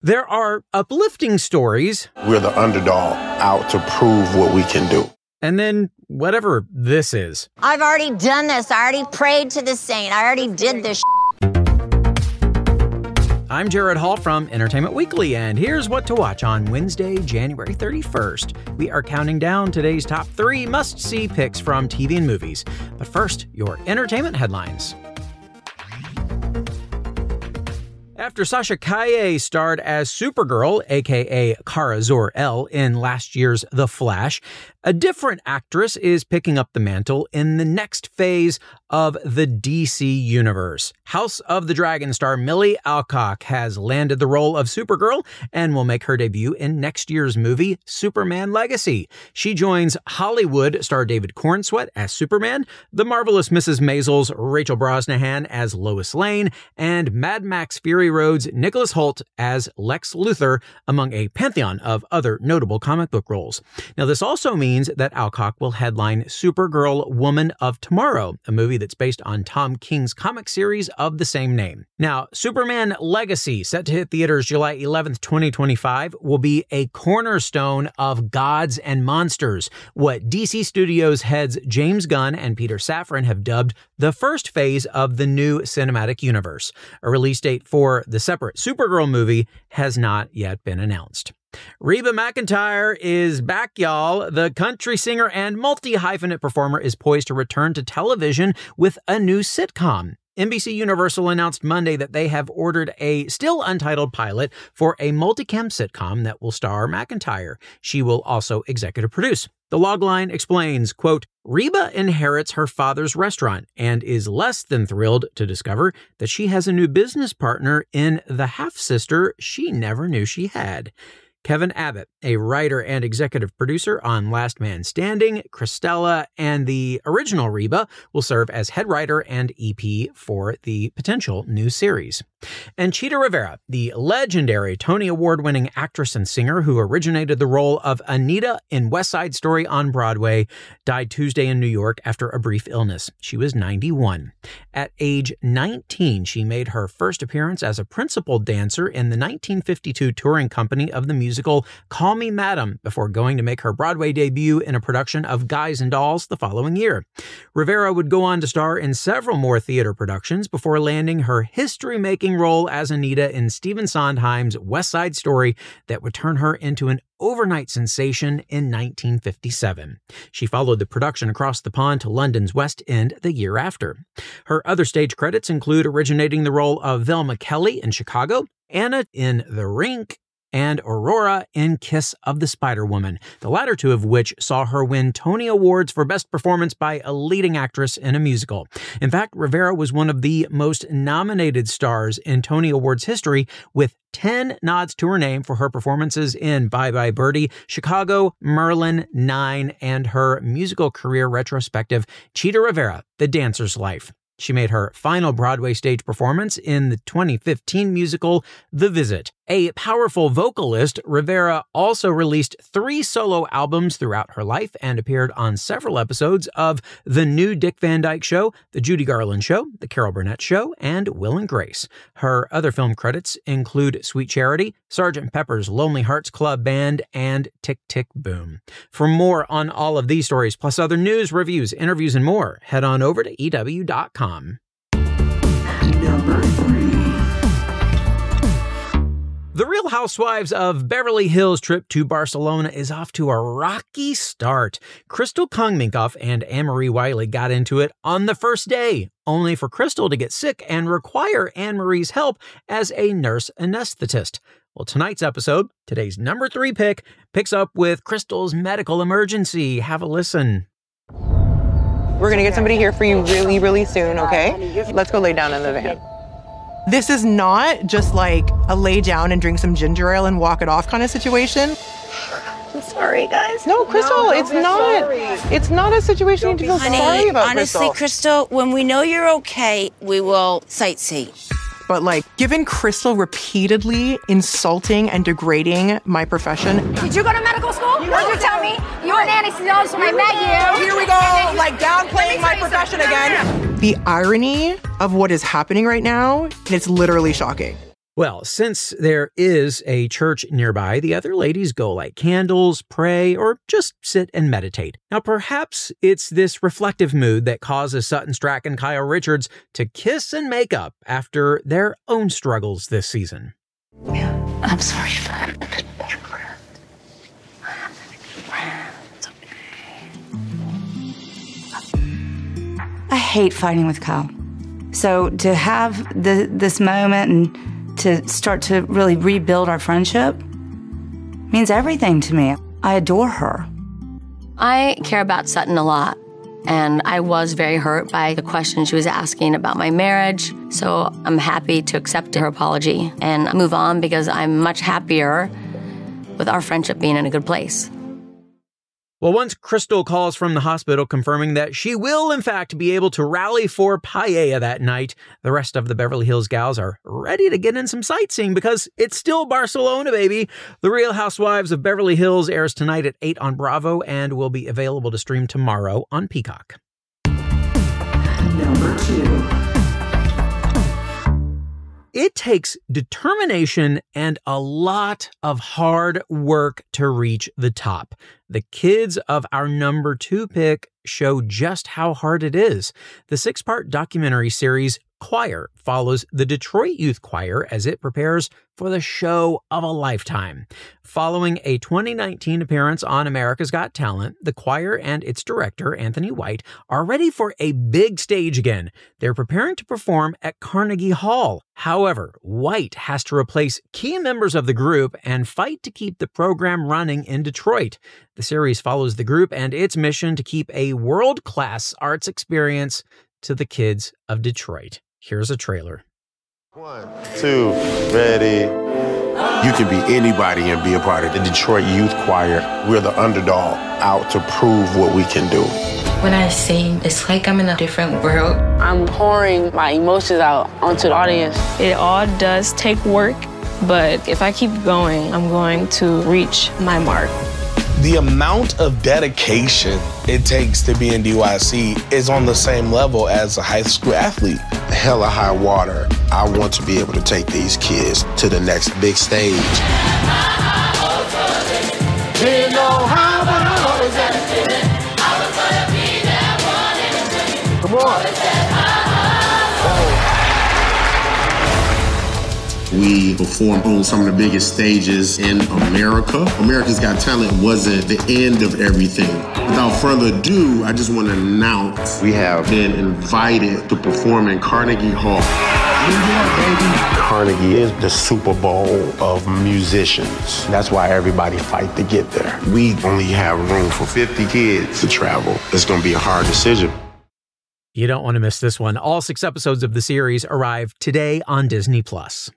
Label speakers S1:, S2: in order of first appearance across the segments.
S1: There are uplifting stories.
S2: We're the underdog out to prove what we can do.
S1: And then whatever this is.
S3: I've already done this. I already prayed to the saint. I already did this.
S1: I'm Gerrad Hall from Entertainment Weekly, and here's what to watch on Wednesday, January 31st. We are counting down today's top three must see picks from TV and movies. But first, your entertainment headlines. After Sasha Calle starred as Supergirl, aka Kara Zor-El, in last year's The Flash, a different actress is picking up the mantle in the next phase of the DC universe. House of the Dragon star Milly Alcock has landed the role of Supergirl and will make her debut in next year's movie Superman Legacy. She joins Hollywood star David Corenswet as Superman, the marvelous Mrs. Maisels Rachel Brosnahan as Lois Lane, and Mad Max Fury Road's Nicholas Hoult as Lex Luthor, among a pantheon of other notable comic book roles. Now, this also means that Alcock will headline Supergirl Woman of Tomorrow, a movie that's based on Tom King's comic series of the same name. Now, Superman Legacy, set to hit theaters July 11th, 2025, will be a cornerstone of Gods and Monsters, what DC Studios heads James Gunn and Peter Safran have dubbed the first phase of the new cinematic universe. A release date for the separate Supergirl movie has not yet been announced. Reba McEntire is back, y'all. The country singer and multi hyphenate performer is poised to return to television with a new sitcom. NBC Universal announced Monday that they have ordered a still untitled pilot for a multicam sitcom that will star McEntire. She will also executive produce. The logline explains, quote, Reba inherits her father's restaurant and is less than thrilled to discover that she has a new business partner in the half sister she never knew she had. Kevin Abbott, a writer and executive producer on Last Man Standing, Cristela, and the original Reba, will serve as head writer and EP for the potential new series. And Chita Rivera, the legendary Tony Award winning actress and singer who originated the role of Anita in West Side Story on Broadway, died Tuesday in New York after a brief illness. She was 91. At age 19, she made her first appearance as a principal dancer in the 1952 touring company of the musical Call Me Madam before going to make her Broadway debut in a production of Guys and Dolls the following year. Rivera would go on to star in several more theater productions before landing her history making role as Anita in Stephen Sondheim's West Side Story that would turn her into an overnight sensation in 1957. She followed the production across the pond to London's West End the year after. Her other stage credits include originating the role of Velma Kelly in Chicago, Anna in The Rink, and Aurora in Kiss of the Spider Woman, the latter two of which saw her win Tony Awards for Best Performance by a Leading Actress in a Musical. In fact, Rivera was one of the most nominated stars in Tony Awards history, with 10 nods to her name for her performances in Bye Bye Birdie, Chicago, Merlin, Nine, and her musical career retrospective, Chita Rivera, The Dancer's Life. She made her final Broadway stage performance in the 2015 musical The Visit. A powerful vocalist, Rivera also released three solo albums throughout her life and appeared on several episodes of The New Dick Van Dyke Show, The Judy Garland Show, The Carol Burnett Show, and Will and Grace. Her other film credits include Sweet Charity, Sgt. Pepper's Lonely Hearts Club Band, and Tick Tick Boom. For more on all of these stories, plus other news, reviews, interviews, and more, head on over to EW.com. Number Housewives of Beverly Hills trip to Barcelona is off to a rocky start. Crystal Kung Minkoff and Annemarie Wiley got into it on the first day, only for Crystal to get sick and require Annemarie's help as a nurse anesthetist. Well, tonight's episode, today's number three pick, picks up with Crystal's medical emergency. Have a listen.
S4: We're gonna get somebody here for you really, really soon, okay? Let's go lay down in the van. This is not just like a lay down and drink some ginger ale and walk it off kind of situation.
S5: I'm sorry, guys.
S4: No, Crystal,
S5: No,
S4: it's
S5: don't sorry.
S4: It's not a situation you need to feel
S5: Honey,
S4: sorry about,
S5: honestly,
S4: Crystal.
S5: Crystal, when we know you're okay, we will sightsee.
S4: But like, given Crystal repeatedly insulting and degrading my profession,
S6: Did you go to medical school? What did you tell me? You were an anesthesiologist when I met you.
S4: Here we go, like downplaying my profession again. The irony of what is happening right now, it's literally shocking.
S1: Well, since there is a church nearby, the other ladies go light candles, pray, or just sit and meditate. Now, perhaps it's this reflective mood that causes Sutton Stracke and Kyle Richards to kiss and make up after their own struggles this season.
S5: I'm sorry.
S7: I hate fighting with Kyle. So to have the, this moment and to start to really rebuild our friendship means everything to me. I adore her.
S8: I care about Sutton a lot, and I was very hurt by the question she was asking about my marriage. So I'm happy to accept her apology and move on because I'm much happier with our friendship being in a good place.
S1: Well, once Crystal calls from the hospital confirming that she will, in fact, be able to rally for Paella that night, the rest of the Beverly Hills gals are ready to get in some sightseeing because it's still Barcelona, baby. The Real Housewives of Beverly Hills airs tonight at 8 on Bravo and will be available to stream tomorrow on Peacock.
S9: Number two.
S1: Takes determination and a lot of hard work to reach the top. The kids of our number two pick show just how hard it is. The six part documentary series Choir follows the Detroit Youth Choir as it prepares for the show of a lifetime. Following a 2019 appearance on America's Got Talent, the choir and its director, Anthony White, are ready for a big stage again. They're preparing to perform at Carnegie Hall. However, White has to replace key members of the group and fight to keep the program running in Detroit. The series follows the group and its mission to keep a world class arts experience to the kids of Detroit. Here's a trailer.
S2: One, two, ready. You can be anybody and be a part of the Detroit Youth Choir. We're the underdog out to prove what we can do.
S10: When I sing, it's like I'm in a different world.
S11: I'm pouring my emotions out onto the audience.
S12: It all does take work, but if I keep going, I'm going to reach my mark.
S13: The amount of dedication it takes to be in DYC is on the same level as a high school athlete.
S2: Hella high water. I want to be able to take these kids to the next big stage. Perform on some of the biggest stages in America. America's Got Talent wasn't the end of everything. Without further ado, I just want to announce we have been invited to perform in Carnegie Hall. Carnegie is the Super Bowl of musicians. That's why everybody fight to get there. We only have room for 50 kids to travel. It's going to be a hard decision.
S1: You don't want to miss this one. All six episodes of the series arrive today on Disney Plus.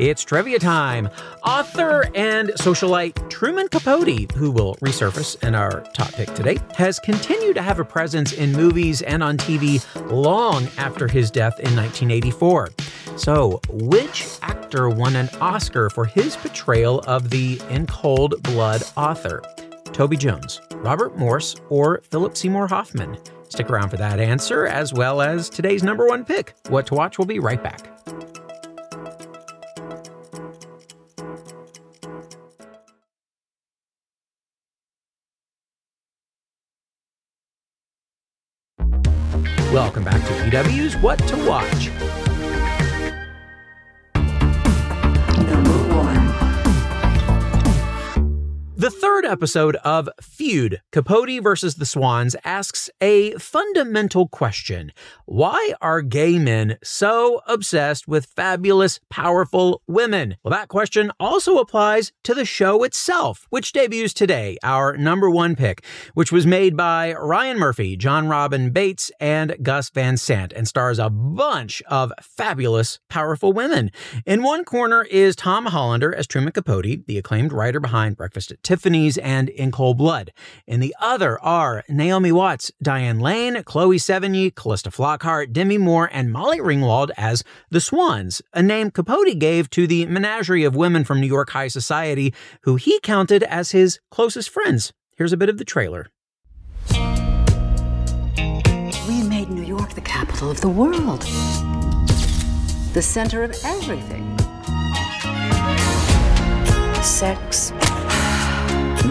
S1: It's trivia time. Author and socialite Truman Capote, who will resurface in our top pick today, has continued to have a presence in movies and on TV long after his death in 1984. So, which actor won an Oscar for his portrayal of the in cold blood author? Toby Jones, Robert Morse, or Philip Seymour Hoffman? Stick around for that answer, as well as today's number one pick. What to watch will be right back. Welcome back to EW's What to Watch. The third episode of Feud, Capote versus the Swans, asks a fundamental question. Why are gay men so obsessed with fabulous, powerful women? Well, that question also applies to the show itself, which debuts today, our number one pick, which was made by Ryan Murphy, Jon Robin Baitz, and Gus Van Sant, and stars a bunch of fabulous, powerful women. In one corner is Tom Hollander as Truman Capote, the acclaimed writer behind Breakfast at Tiffany's and In Cold Blood. In the other are Naomi Watts, Diane Lane, Chloe Sevigny, Calista Flockhart, Demi Moore, and Molly Ringwald as the Swans, a name Capote gave to the menagerie of women from New York high society who he counted as his closest friends. Here's a bit of the trailer.
S9: We made New York the capital of the world, the center of everything.
S14: Sex,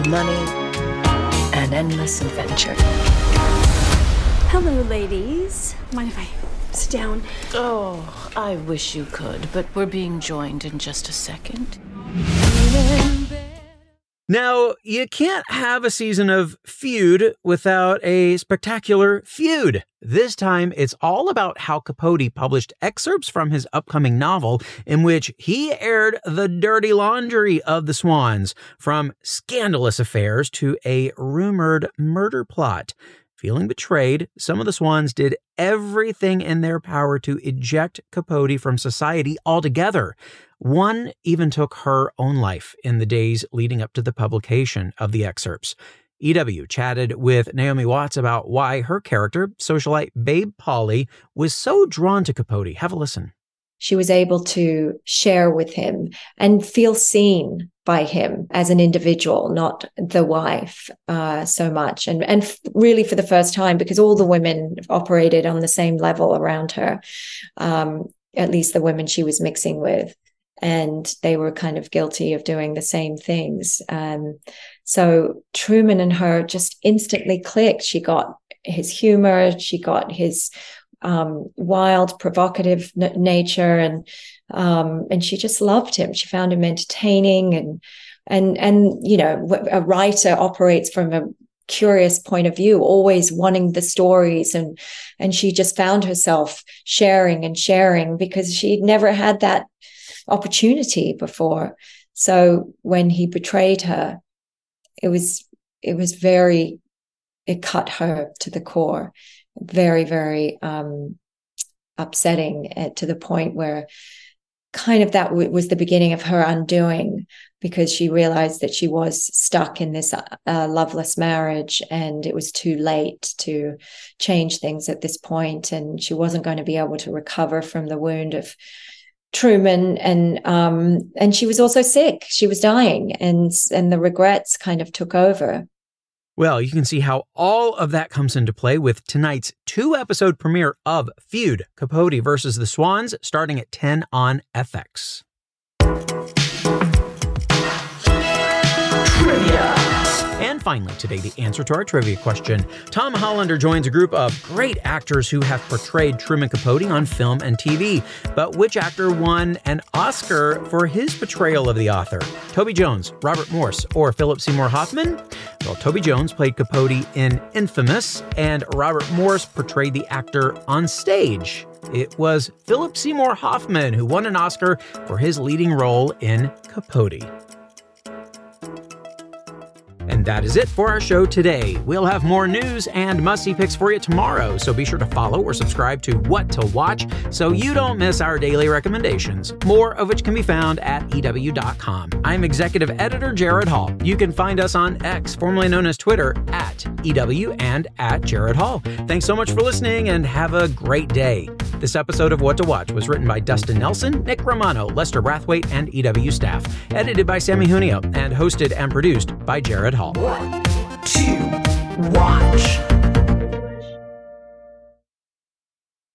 S14: money, and endless adventure.
S15: Hello, ladies. Mind if I sit down?
S10: Oh, I wish you could, but we're being joined in just a second.
S1: Now, you can't have a season of feud without a spectacular feud. This time, it's all about how Capote published excerpts from his upcoming novel in which he aired the dirty laundry of the Swans, from scandalous affairs to a rumored murder plot. Feeling betrayed, some of the Swans did everything in their power to eject Capote from society altogether. One even took her own life in the days leading up to the publication of the excerpts. EW chatted with Naomi Watts about why her character, socialite Babe Paley, was so drawn to Capote. Have a listen.
S16: She was able to share with him and feel seen by him as an individual, not the wife uh, so much. And, and really for the first time, because all the women operated on the same level around her, um, at least the women she was mixing with and they were kind of guilty of doing the same things. Um, so Truman and her just instantly clicked. She got his humor, she got his um, wild, provocative n- nature, and um, and she just loved him. She found him entertaining, and and and you know, a writer operates from a curious point of view always wanting the stories and and she just found herself sharing and sharing because she'd never had that opportunity before. So when he betrayed her, it was it was very it cut her to the core, very very um, upsetting uh, to the point where kind of that w- was the beginning of her undoing because she realized that she was stuck in this uh, loveless marriage and it was too late to change things at this point and she wasn't going to be able to recover from the wound of Truman and um and she was also sick. She was dying and and the regrets kind of took over.
S1: Well, you can see how all of that comes into play with tonight's two episode premiere of Feud Capote versus the Swans starting at 10 on FX. And finally, today, the answer to our trivia question. Tom Hollander joins a group of great actors who have portrayed Truman Capote on film and TV. But which actor won an Oscar for his portrayal of the author? Toby Jones, Robert Morse, or Philip Seymour Hoffman? Well, Toby Jones played Capote in Infamous, and Robert Morse portrayed the actor on stage. It was Philip Seymour Hoffman who won an Oscar for his leading role in Capote. And that is it for our show today. We'll have more news and must see picks for you tomorrow, so be sure to follow or subscribe to What to Watch so you don't miss our daily recommendations, more of which can be found at EW.com. I'm executive editor Gerrad Hall. You can find us on X, formerly known as Twitter, at EW and at Gerrad Hall. Thanks so much for listening and have a great day. This episode of What to Watch was written by Dustin Nelson, Nick Romano, Lester Brathwaite, and EW staff, edited by Samee Junio, and hosted and produced by Gerrad Hall.
S17: What two, watch?